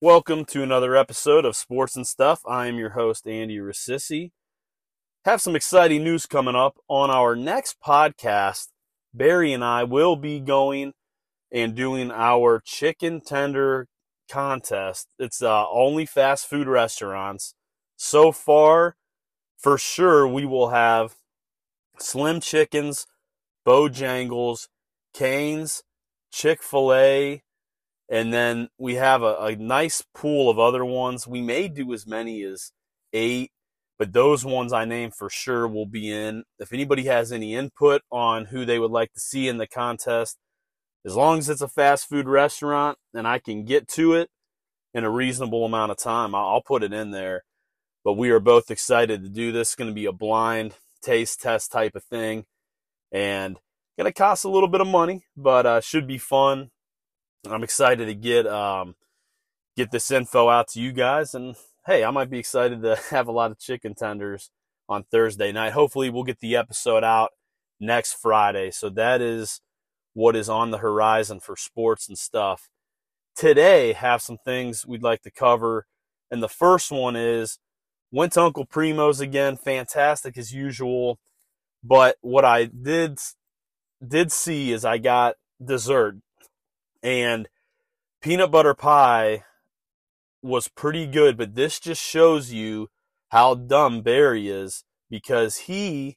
Welcome to another episode of Sports and Stuff. I am your host, Andy Rassisi. Have some exciting news coming up on our next podcast. Barry and I will be going and doing our chicken tender contest. It's uh, only fast food restaurants. So far, for sure, we will have Slim Chickens, Bojangles, Canes, Chick fil A, and then we have a, a nice pool of other ones. We may do as many as eight, but those ones I name for sure will be in. If anybody has any input on who they would like to see in the contest, as long as it's a fast food restaurant and I can get to it in a reasonable amount of time, I'll put it in there. But we are both excited to do this. It's going to be a blind taste test type of thing and going to cost a little bit of money, but uh, should be fun. I'm excited to get um, get this info out to you guys, and hey, I might be excited to have a lot of chicken tenders on Thursday night. Hopefully, we'll get the episode out next Friday. So that is what is on the horizon for sports and stuff. Today, have some things we'd like to cover, and the first one is went to Uncle Primo's again, fantastic as usual. But what I did did see is I got dessert and peanut butter pie was pretty good, but this just shows you how dumb Barry is because he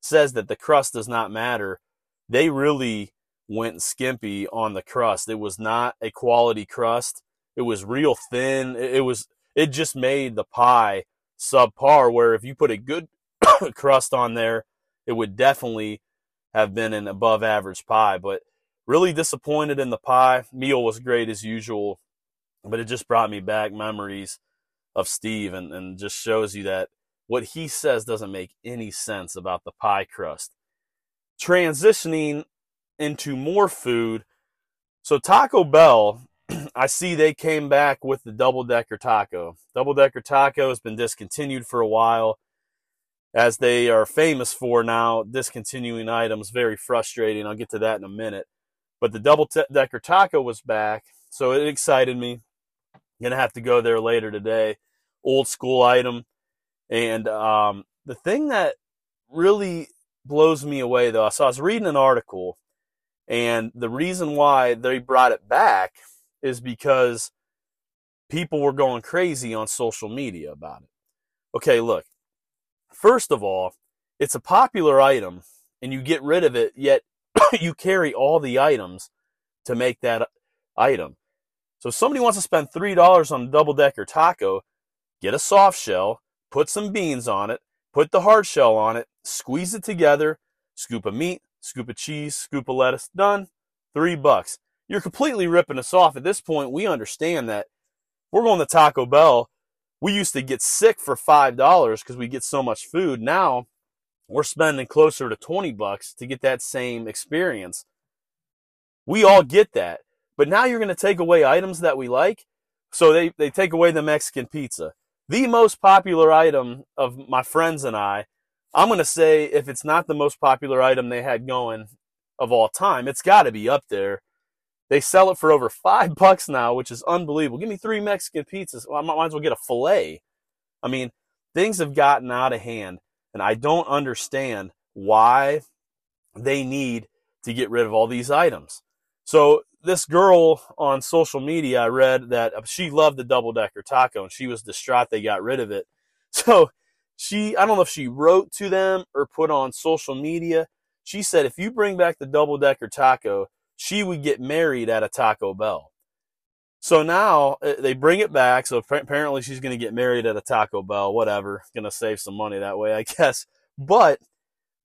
says that the crust does not matter. They really went skimpy on the crust. It was not a quality crust. It was real thin. It was it just made the pie subpar where if you put a good crust on there, it would definitely have been an above average pie, but really disappointed in the pie. Meal was great as usual, but it just brought me back memories of Steve and, and just shows you that what he says doesn't make any sense about the pie crust. Transitioning into more food. So Taco Bell, I see they came back with the double decker taco. Double decker taco has been discontinued for a while as they are famous for now discontinuing items very frustrating i'll get to that in a minute but the double decker taco was back, so it excited me. Gonna have to go there later today. Old school item, and um, the thing that really blows me away though, so I was reading an article, and the reason why they brought it back is because people were going crazy on social media about it. Okay, look. First of all, it's a popular item and you get rid of it, yet you carry all the items to make that item. So if somebody wants to spend $3 on a double decker taco, get a soft shell, put some beans on it, put the hard shell on it, squeeze it together, scoop of meat, scoop of cheese, scoop of lettuce, done. Three bucks. You're completely ripping us off. At this point, we understand that we're going to Taco Bell. We used to get sick for $5 because we get so much food. Now we're spending closer to 20 bucks to get that same experience. We all get that. But now you're going to take away items that we like. So they, they take away the Mexican pizza. The most popular item of my friends and I, I'm going to say if it's not the most popular item they had going of all time, it's got to be up there. They sell it for over five bucks now, which is unbelievable. Give me three Mexican pizzas. Well, I might as well get a filet. I mean, things have gotten out of hand. And I don't understand why they need to get rid of all these items. So this girl on social media, I read that she loved the double decker taco and she was distraught they got rid of it. So she, I don't know if she wrote to them or put on social media. She said if you bring back the double decker taco, she would get married at a Taco Bell. So now uh, they bring it back. So apparently she's going to get married at a Taco Bell, whatever. Going to save some money that way, I guess. But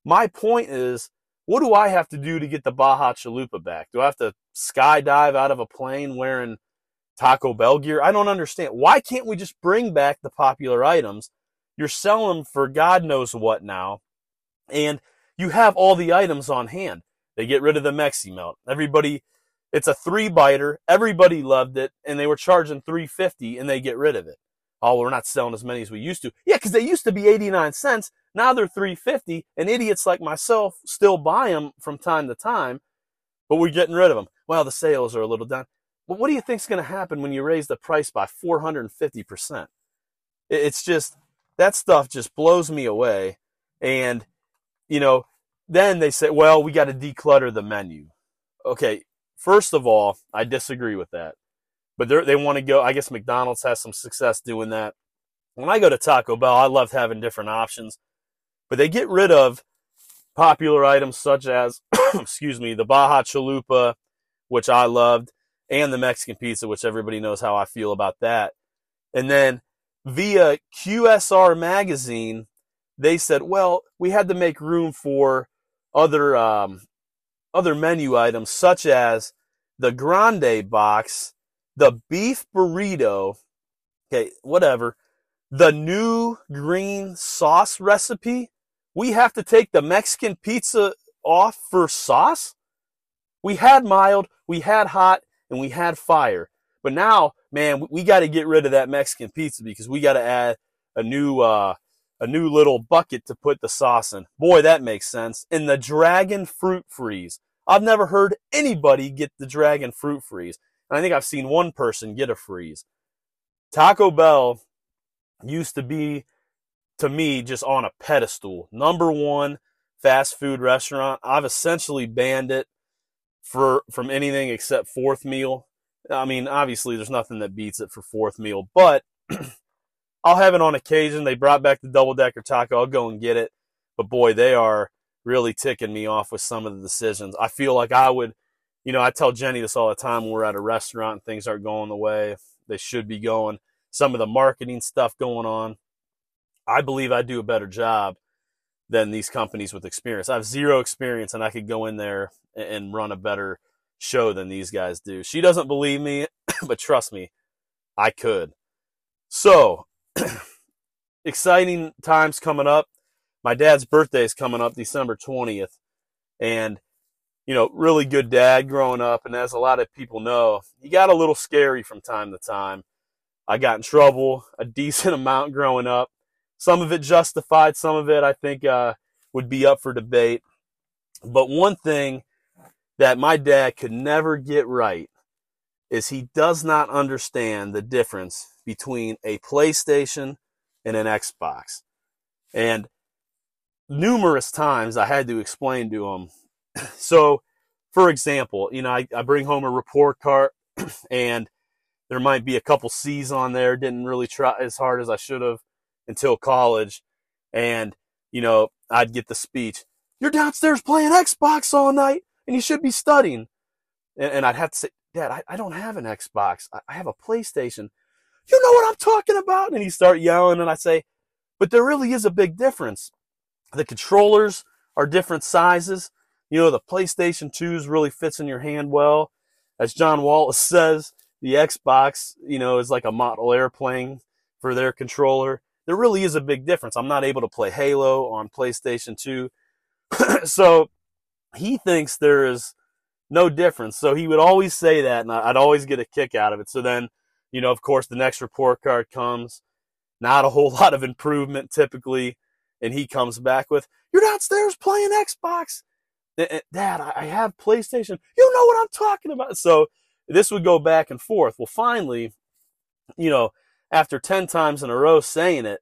my point is, what do I have to do to get the Baja Chalupa back? Do I have to skydive out of a plane wearing Taco Bell gear? I don't understand. Why can't we just bring back the popular items? You're selling them for God knows what now. And you have all the items on hand. They get rid of the Mexi Melt. Everybody it's a three biter. Everybody loved it, and they were charging 350 and they get rid of it. Oh, we're not selling as many as we used to. Yeah, because they used to be 89 cents. Now they're 350, and idiots like myself still buy them from time to time, but we're getting rid of them. Well, the sales are a little down. But what do you think's going to happen when you raise the price by 450%? It's just that stuff just blows me away. And you know, then they say, well, we got to declutter the menu. Okay, first of all, I disagree with that. But they want to go. I guess McDonald's has some success doing that. When I go to Taco Bell, I love having different options. But they get rid of popular items such as, excuse me, the Baja Chalupa, which I loved, and the Mexican pizza, which everybody knows how I feel about that. And then via QSR magazine, they said, well, we had to make room for other um, other menu items such as the grande box, the beef burrito, okay, whatever, the new green sauce recipe. We have to take the Mexican pizza off for sauce. We had mild, we had hot, and we had fire. But now, man, we got to get rid of that Mexican pizza because we got to add a new uh, a new little bucket to put the sauce in. Boy, that makes sense. And the dragon fruit freeze. I've never heard anybody get the dragon fruit freeze. And I think I've seen one person get a freeze. Taco Bell used to be, to me, just on a pedestal. Number one fast food restaurant. I've essentially banned it for from anything except fourth meal. I mean, obviously, there's nothing that beats it for fourth meal, but I'll have it on occasion. They brought back the double decker taco. I'll go and get it. But boy, they are really ticking me off with some of the decisions. I feel like I would, you know, I tell Jenny this all the time when we're at a restaurant and things aren't going the way they should be going. Some of the marketing stuff going on. I believe I do a better job than these companies with experience. I have zero experience and I could go in there and run a better show than these guys do. She doesn't believe me, but trust me, I could. So, exciting times coming up. My dad's birthday is coming up December 20th. And, you know, really good dad growing up. And as a lot of people know, he got a little scary from time to time. I got in trouble a decent amount growing up. Some of it justified, some of it I think uh, would be up for debate. But one thing that my dad could never get right is he does not understand the difference between a PlayStation and an Xbox. And numerous times I had to explain to him. So, for example, you know, I, I bring home a report card and there might be a couple C's on there. Didn't really try as hard as I should have until college. And, you know, I'd get the speech. You're downstairs playing Xbox all night and you should be studying. And, and I'd have to say, Dad, I, I don't have an Xbox. I, I have a PlayStation. You know what I'm talking about? And he start yelling and I say, but there really is a big difference. The controllers are different sizes. You know, the PlayStation 2s really fits in your hand well. As John Wallace says, the Xbox, you know, is like a model airplane for their controller. There really is a big difference. I'm not able to play Halo on PlayStation 2. so he thinks there is no difference. So he would always say that, and I'd always get a kick out of it. So then, you know, of course, the next report card comes. Not a whole lot of improvement typically. And he comes back with, You're downstairs playing Xbox. Eh, eh, Dad, I have PlayStation. You know what I'm talking about. So this would go back and forth. Well, finally, you know, after 10 times in a row saying it,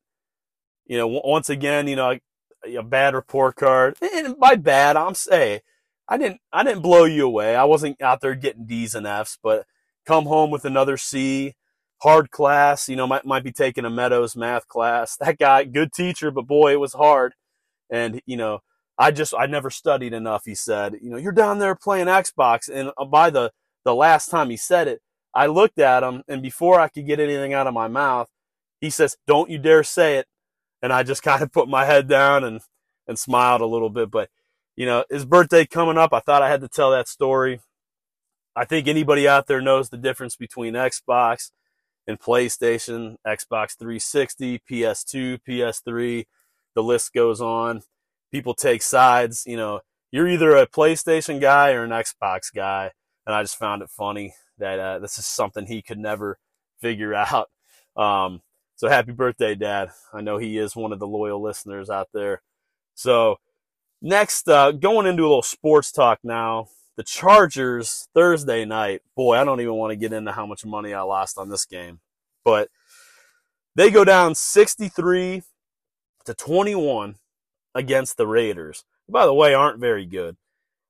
you know, once again, you know, a bad report card. And by bad, I'm saying I didn't I didn't blow you away. I wasn't out there getting D's and F's, but come home with another C, hard class. You know, might might be taking a Meadows math class. That guy, good teacher, but boy, it was hard. And you know, I just I never studied enough. He said, you know, you're down there playing Xbox, and uh, by the the last time he said it, I looked at him, and before I could get anything out of my mouth, he says, "Don't you dare say it." And I just kind of put my head down and and smiled a little bit, but you know, his birthday coming up. I thought I had to tell that story. I think anybody out there knows the difference between Xbox and PlayStation, Xbox 360, PS2, PS3. The list goes on. People take sides. You know, you're either a PlayStation guy or an Xbox guy. And I just found it funny that uh, this is something he could never figure out. Um, so happy birthday, Dad. I know he is one of the loyal listeners out there. So Next, uh, going into a little sports talk now. The Chargers Thursday night. Boy, I don't even want to get into how much money I lost on this game, but they go down 63 to 21 against the Raiders. By the way, aren't very good.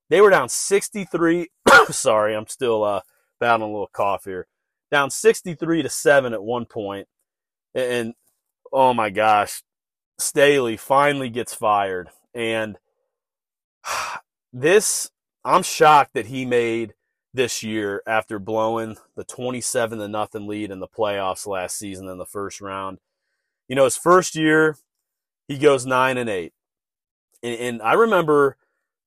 They were down 63. sorry, I'm still uh, battling a little cough here. Down 63 to 7 at one point. And oh my gosh, Staley finally gets fired. And this, I'm shocked that he made this year after blowing the 27 to nothing lead in the playoffs last season in the first round. You know, his first year, he goes 9 and 8. And, and I remember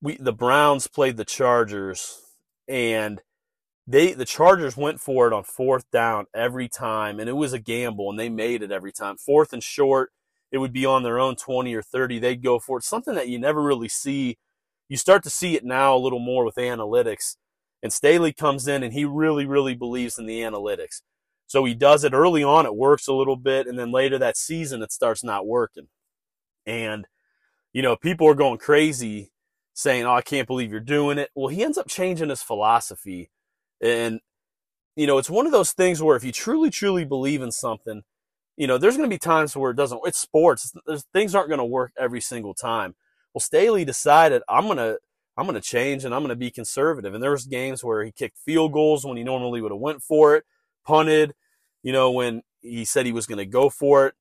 we the Browns played the Chargers and they the Chargers went for it on fourth down every time and it was a gamble and they made it every time. Fourth and short, it would be on their own 20 or 30. They'd go for it. Something that you never really see. You start to see it now a little more with analytics. And Staley comes in and he really, really believes in the analytics. So he does it early on. It works a little bit. And then later that season, it starts not working. And, you know, people are going crazy saying, Oh, I can't believe you're doing it. Well, he ends up changing his philosophy. And, you know, it's one of those things where if you truly, truly believe in something, you know, there's going to be times where it doesn't, it's sports. Things aren't going to work every single time. Well, Staley decided, I'm to, I'm to change and I'm to be conservative. And there was games where he kicked field goals when he normally would have went for it, punted, you know, when he said he was to go for it.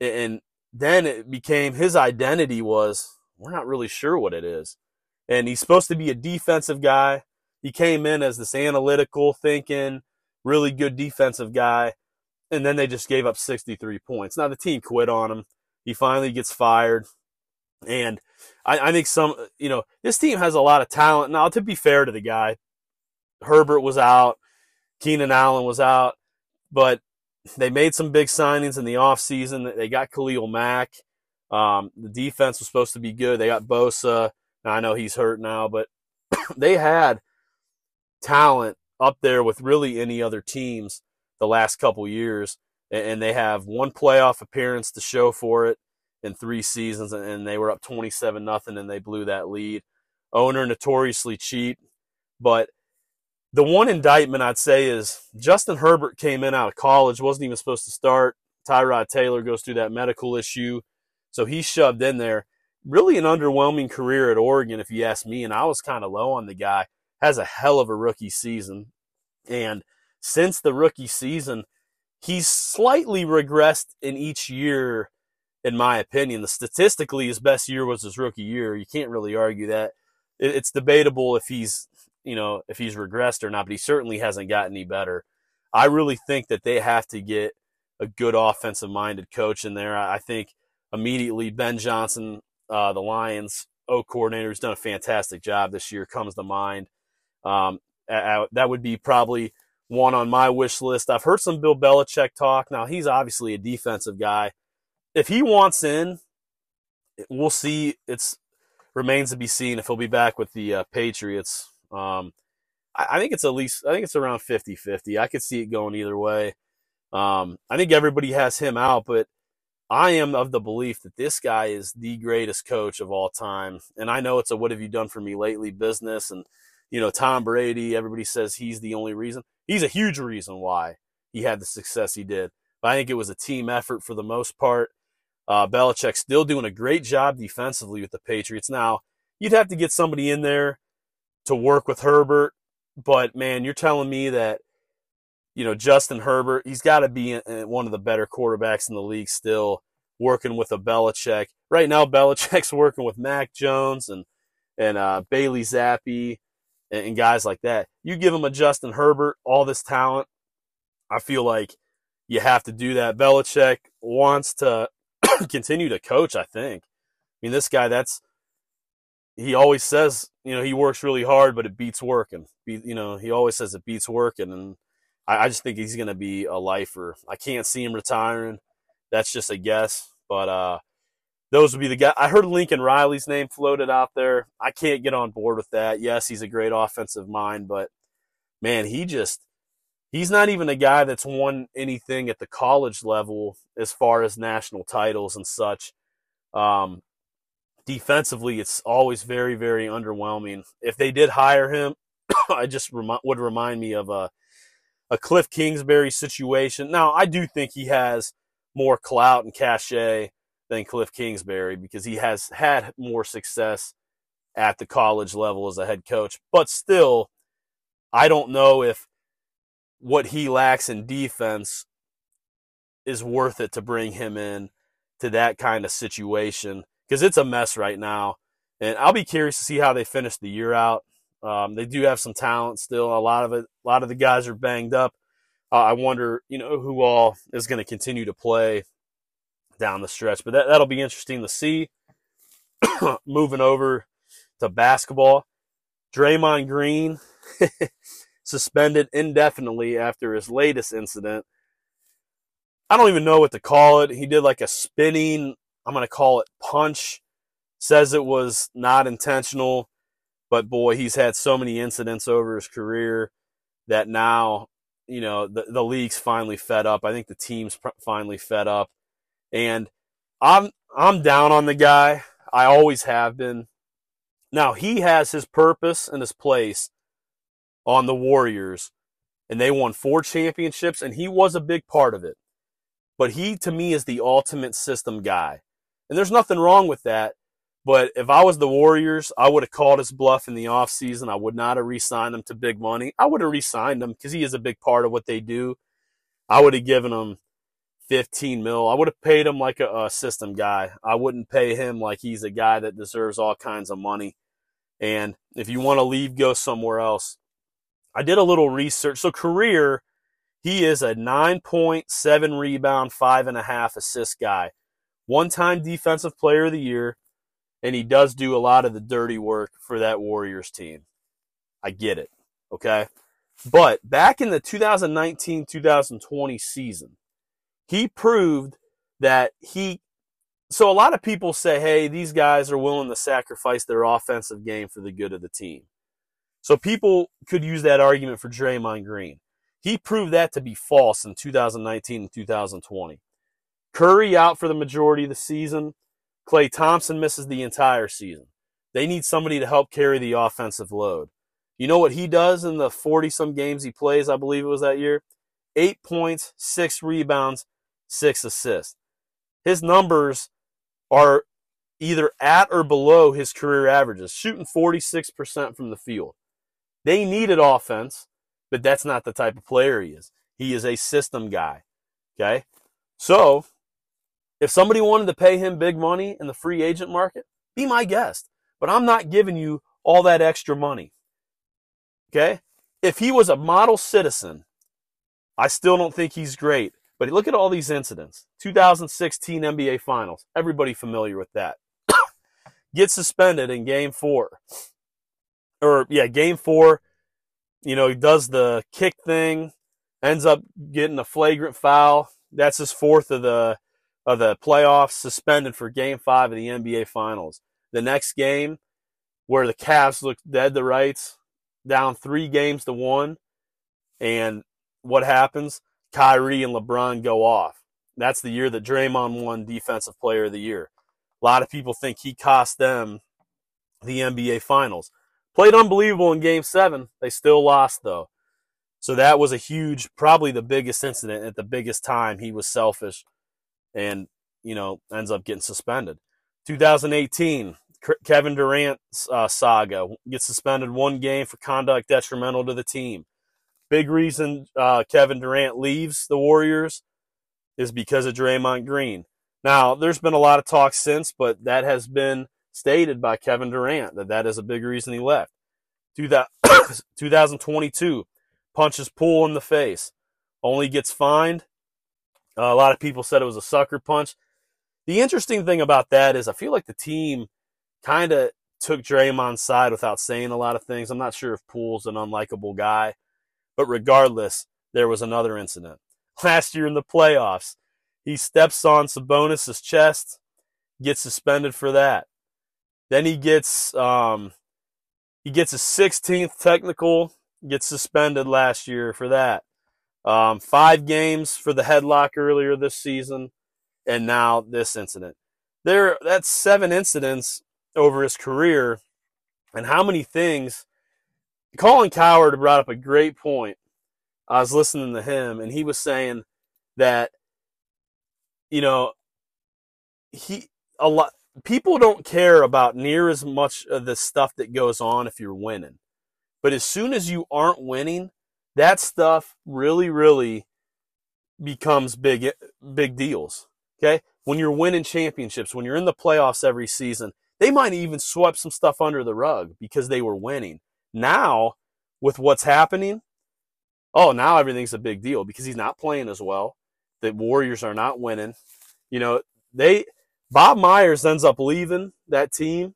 And then it became his identity was, we're not really sure what it is. And he's supposed to be a defensive guy. He came in as this analytical thinking, really good defensive guy and then they just gave up 63 points. Now the team quit on him. He finally gets fired. And I, I, think some, you know, this team has a lot of talent. Now, to be fair to the guy, Herbert was out, Keenan Allen was out, but they made some big signings in the offseason. They got Khalil Mack. Um, the defense was supposed to be good. They got Bosa. Now, I know he's hurt now, but they had talent up there with really any other teams the last couple years, and they have one playoff appearance to show for it in three seasons, and they were up 27 nothing, and they blew that lead. Owner notoriously cheap, but the one indictment I'd say is Justin Herbert came in out of college, wasn't even supposed to start. Tyrod Taylor goes through that medical issue, so he's shoved in there. Really an underwhelming career at Oregon, if you ask me, and I was kind of low on the guy. Has a hell of a rookie season, and since the rookie season, he's slightly regressed in each year, in my opinion. The statistically, his best year was his rookie year. You can't really argue that. It's debatable if he's, you know, if he's regressed or not, but he certainly hasn't gotten any better. I really think that they have to get a good offensive minded coach in there. I think immediately Ben Johnson, uh, the Lions O coordinator, has done a fantastic job this year, comes to mind. Um, that would be probably one on my wish list. I've heard some Bill Belichick talk. Now, he's obviously a defensive guy. If he wants in, we'll see. It's remains to be seen if he'll be back with the uh, Patriots. Um, I, I, think it's at least, I think it's around 50 50. I could see it going either way. Um, I think everybody has him out, but I am of the belief that this guy is the greatest coach of all time. And I know it's a what have you done for me lately business. And, you know, Tom Brady, everybody says he's the only reason he's a huge reason why he had the success he did. But I think it was a team effort for the most part. Uh, Belichick still doing a great job defensively with the Patriots. Now, you'd have to get somebody in there to work with Herbert, but man, you're telling me that you know Justin Herbert, he's got to be one of the better quarterbacks in the league still, working with a Belichick. Right now, Belichick's working with Mac Jones and and uh, Bailey Zappe and, guys like that. You give him a Justin Herbert, all this talent. I feel like you have to do that. Belichick wants to continue to coach, I think. I mean, this guy, that's, he always says, you know, he works really hard, but it beats working. Be, you know, he always says it beats working. And I, I just think he's going to be a lifer. I can't see him retiring. That's just a guess. But, uh, those would be the guys. I heard Lincoln Riley's name floated out there. I can't get on board with that. Yes, he's a great offensive mind, but man, he just he's not even a guy that's won anything at the college level as far as national titles and such. Um, defensively, it's always very, very underwhelming. If they did hire him, I just would remind me of a a Kliff Kingsbury situation. Now, I do think he has more clout and cachet than Kliff Kingsbury because he has had more success at the college level as a head coach. But still, I don't know if what he lacks in defense is worth it to bring him in to that kind of situation because it's a mess right now. And I'll be curious to see how they finish the year out. Um, they do have some talent still. A lot of it, a lot of the guys are banged up. Uh, I wonder, you know, who all is going to continue to play down the stretch. But that, that'll be interesting to see. Moving over to basketball, Draymond Green suspended indefinitely after his latest incident. I don't even know what to call it. He did like a spinning, I'm going to call it punch. Says it was not intentional. But boy, he's had so many incidents over his career that now, you know, the, the league's finally fed up. I think the team's finally fed up. And I'm I'm down on the guy. I always have been. Now he has his purpose and his place on the Warriors, and they won four championships, and he was a big part of it. But he, to me, is the ultimate system guy. And there's nothing wrong with that. But if I was the Warriors, I would have called his bluff in the offseason. I would not have re signed him to big money. I would have re signed him because he is a big part of what they do. I would have given him 15 mil. I would have paid him like a, a, system guy. I wouldn't pay him like he's a guy that deserves all kinds of money. And if you want to leave, go somewhere else. I did a little research. So, career, he is a 9.7 rebound, five and a half assist guy. One time defensive player of the year and he does do a lot of the dirty work for that Warriors team. I get it. Okay. But back in the 2019 2020 season, he proved that he. So a lot of people say, hey, these guys are willing to sacrifice their offensive game for the good of the team. So people could use that argument for Draymond Green. He proved that to be false in 2019 and 2020. Curry out for the majority of the season. Klay Thompson misses the entire season. They need somebody to help carry the offensive load. You know what he does in the 40 some games he plays, I believe it was that year? Eight points, six rebounds, six assists. His numbers are either at or below his career averages, shooting 46% from the field. They needed offense, but that's not the type of player he is. He is a system guy. Okay? So if somebody wanted to pay him big money in the free agent market, be my guest. But I'm not giving you all that extra money. Okay? If he was a model citizen, I still don't think he's great. But look at all these incidents. 2016 NBA Finals. Everybody familiar with that. Gets suspended in game four. Or, yeah, game four. You know, he does the kick thing, ends up getting a flagrant foul. That's his fourth of the of the playoffs suspended for game five of the NBA Finals. The next game, where the Cavs looked dead to rights, down three games to one, and what happens? Kyrie and LeBron go off. That's the year that Draymond won Defensive Player of the Year. A lot of people think he cost them the NBA Finals. Played unbelievable in game seven. They still lost, though. So that was a huge, probably the biggest incident at the biggest time. He was selfish and you know ends up getting suspended. 2018, Kevin Durant uh, saga gets suspended one game for conduct detrimental to the team. Big reason uh, Kevin Durant leaves the Warriors is because of Draymond Green. Now, there's been a lot of talk since, but that has been stated by Kevin Durant that that is a big reason he left. 2022, punches Poole in the face, only gets fined uh, a lot of people said it was a sucker punch. The interesting thing about that is I feel like the team kind of took Draymond's side without saying a lot of things. I'm not sure if Poole's an unlikable guy, but regardless, there was another incident. Last year in the playoffs, he steps on Sabonis' chest, gets suspended for that. Then he gets um, he gets a 16th technical, gets suspended last year for that. Um, five games for the headlock earlier this season, and now this incident. There, that's seven incidents over his career, and how many things Colin Cowherd brought up a great point. I was listening to him, and he was saying that, you know, he a lot people don't care about near as much of the stuff that goes on if you're winning. But as soon as you aren't winning, that stuff really, really becomes big, big deals. Okay. When you're winning championships, when you're in the playoffs every season, they might even sweep some stuff under the rug because they were winning. Now, with what's happening, oh, now everything's a big deal because he's not playing as well. The Warriors are not winning. You know, they Bob Myers ends up leaving that team,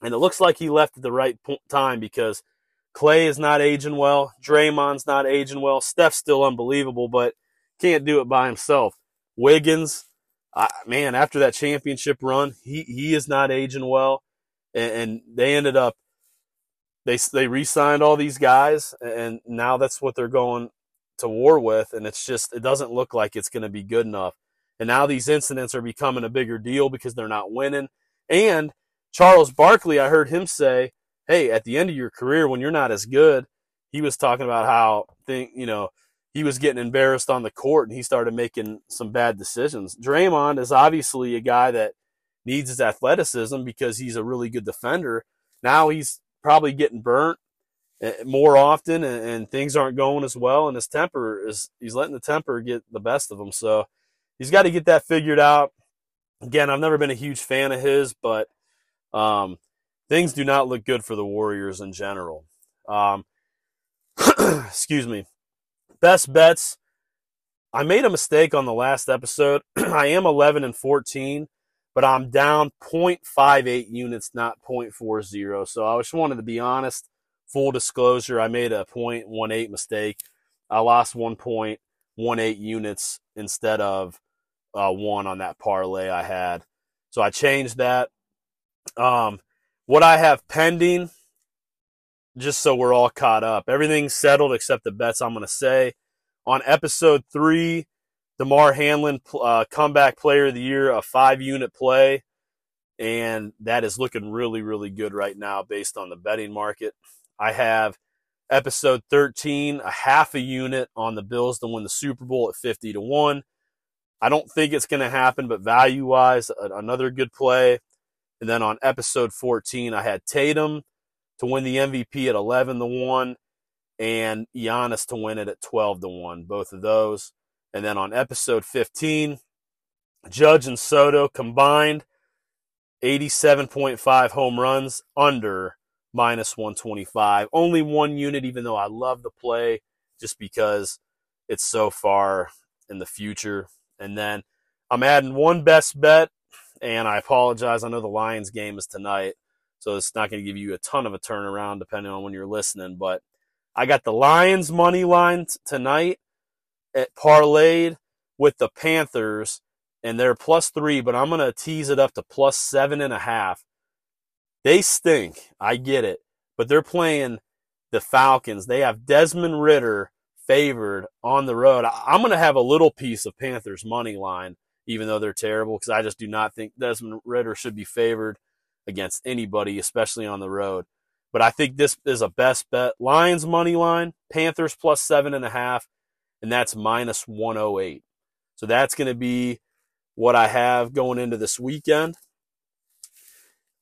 and it looks like he left at the right time because Clay is not aging well, Draymond's not aging well, Steph's still unbelievable, but can't do it by himself. Wiggins, man, after that championship run, he he is not aging well, and, and they ended up they they re-signed all these guys, and now that's what they're going to war with, and it's just it doesn't look like it's going to be good enough. And now these incidents are becoming a bigger deal because they're not winning. And Charles Barkley, I heard him say, "Hey, at the end of your career, when you're not as good," he was talking about how think you know he was getting embarrassed on the court and he started making some bad decisions. Draymond is obviously a guy that needs his athleticism because he's a really good defender. Now he's probably getting burnt eh, more often and, and, things aren't going as well and his temper is he's letting the temper get the best of him so he's got to get that figured out. Again, I've never been a huge fan of his, but um, things do not look good for the Warriors in general. Um, excuse me. Best bets. I made a mistake on the last episode. I am 11 and 14, but I'm down 0.58 units, not 0.40. So I just wanted to be honest. Full disclosure, I made a 0.18 mistake. I lost 1.18 units instead of uh, one on that parlay I had. So I changed that. Um, what I have pending, just so we're all caught up, everything's settled except the bets I'm going to say. On episode three, Damar Hamlin, uh, comeback player of the year, a five unit play. And that is looking really, really good right now based on the betting market. I have episode 13, a half a unit on the Bills to win the Super Bowl at 50 to 1. I don't think it's going to happen, but value wise, another good play. And then on episode 14, I had Tatum to win the MVP at 11 to 1 and Giannis to win it at 12 to 1, both of those. And then on episode 15, Judge and Soto combined 87.5 home runs under minus 125. Only one unit, even though I love the play just because it's so far in the future. And then I'm adding one best bet, and I apologize. I know the Lions game is tonight, so it's not going to give you a ton of a turnaround depending on when you're listening. But I got the Lions money line t- tonight at parlayed with the Panthers, and they're plus three, but I'm going to tease it up to plus seven and a half. They stink. I get it. But they're playing the Falcons. They have Desmond Ridder favored on the road. I'm going to have a little piece of Panthers money line, even though they're terrible, because I just do not think Desmond Ridder should be favored against anybody, especially on the road. But I think this is a best bet. Lions money line, Panthers plus seven and a half, and that's minus 108. So that's going to be what I have going into this weekend.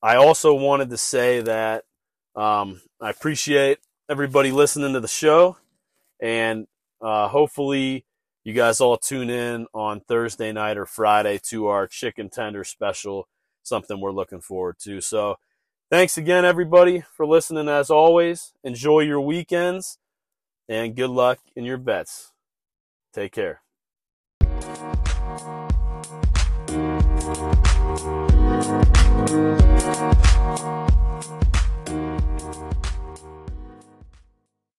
I also wanted to say that um, I appreciate everybody listening to the show. And uh, hopefully you guys all tune in on Thursday night or Friday to our chicken tender special, something we're looking forward to. So thanks again, everybody, for listening as always. Enjoy your weekends and good luck in your bets. Take care.